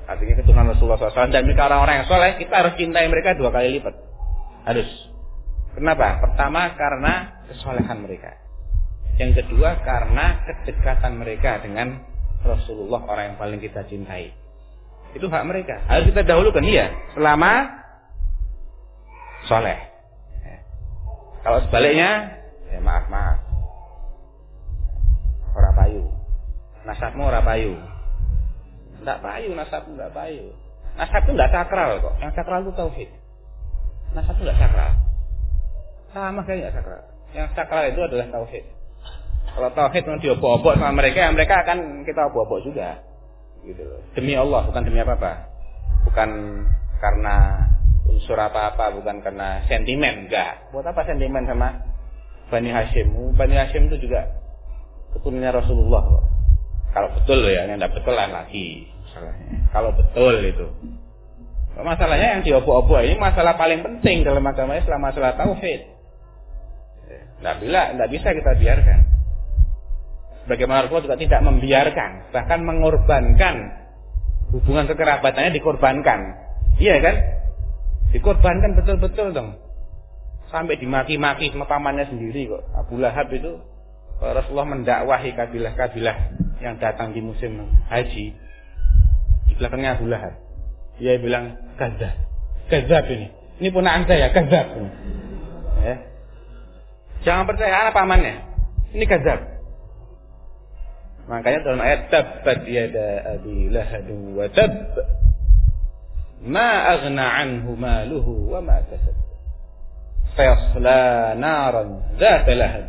artinya keturunan Rasulullah SAW dan mereka orang-orang yang soleh, kita harus cintai mereka dua kali lipat. Harus. Kenapa? Pertama karena kesolehan mereka. Yang kedua karena kedekatan mereka dengan Rasulullah orang yang paling kita cintai. Itu hak mereka. Harus kita dahulukan iya. Selama soleh. Kalau sebaliknya, ya maaf maaf. Ora payu. Nasabmu ora payu. Tidak payu nasabmu tidak payu. Nasab itu tidak sakral kok. Yang sakral itu tauhid. Nasab itu tidak sakral. Sama kayak tidak sakral. Yang sakral itu adalah tauhid. Kalau tauhid mau diobok-obok sama mereka, ya mereka akan kita obok-obok juga gitu loh. Demi Allah, bukan demi apa-apa. Bukan karena unsur apa-apa, bukan karena sentimen, enggak. Buat apa sentimen sama Bani Hashim? Bani Hashim itu juga keturunannya Rasulullah loh. Kalau betul ya, yang tidak betul lain lagi masalahnya. Kalau betul itu. Masalahnya yang diobok-obok ini masalah paling penting dalam agama Islam, masalah tauhid. Tidak bila, tidak bisa kita biarkan. Bagaimana Rasulullah juga tidak membiarkan, bahkan mengorbankan hubungan kekerabatannya dikorbankan. Iya kan? Dikorbankan betul-betul dong. Sampai dimaki-maki sama pamannya sendiri kok. Abu Lahab itu Rasulullah mendakwahi kabilah-kabilah yang datang di musim haji. Di belakangnya Abu Lahab. Dia bilang, "Kadzab. Kadzab ini. Ini punaan saya, kadzab." Ya. Jangan percaya anak pamannya. Ini kadzab. Makanya dalam ayat tabbat yada abi lahab wa tab ma aghna anhu maluhu wa ma kasab sayasla naran dzat lahab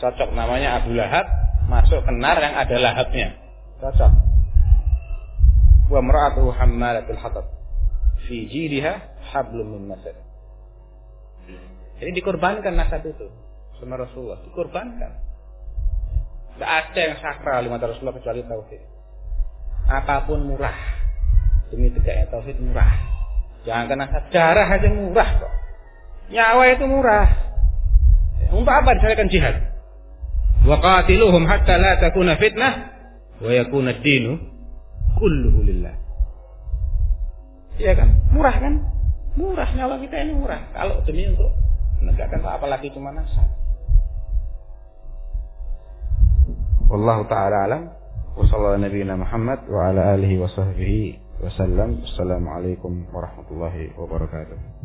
cocok namanya Abu Lahab masuk ke nar yang ada lahapnya Cocok. Wa mar'atuhu hammalatul hatab. Fi jiliha hablum min masad. Jadi dikorbankan nasab itu sama Rasulullah, dikorbankan. Tidak ada yang sakral di mata Rasulullah kecuali tauhid. Apa pun murah. Demi tegaknya tauhid murah. Jangan kena darah aja murah kok. Nyawa itu murah. Untuk apa disalakan jihad? Wa qatiluhum hatta la takuna fitnah wa yakuna ad-dinu kulluhu lillah. Iya kan? Murah kan? Murah nyawa kita ini murah. Kalau demi untuk menegakkan apalagi cuma nasab. Wallahu taala alam. Wa sallallahu nabiyina Muhammad wa ala alihi wa sahbihi wasallam. Assalamualaikum warahmatullahi wabarakatuh.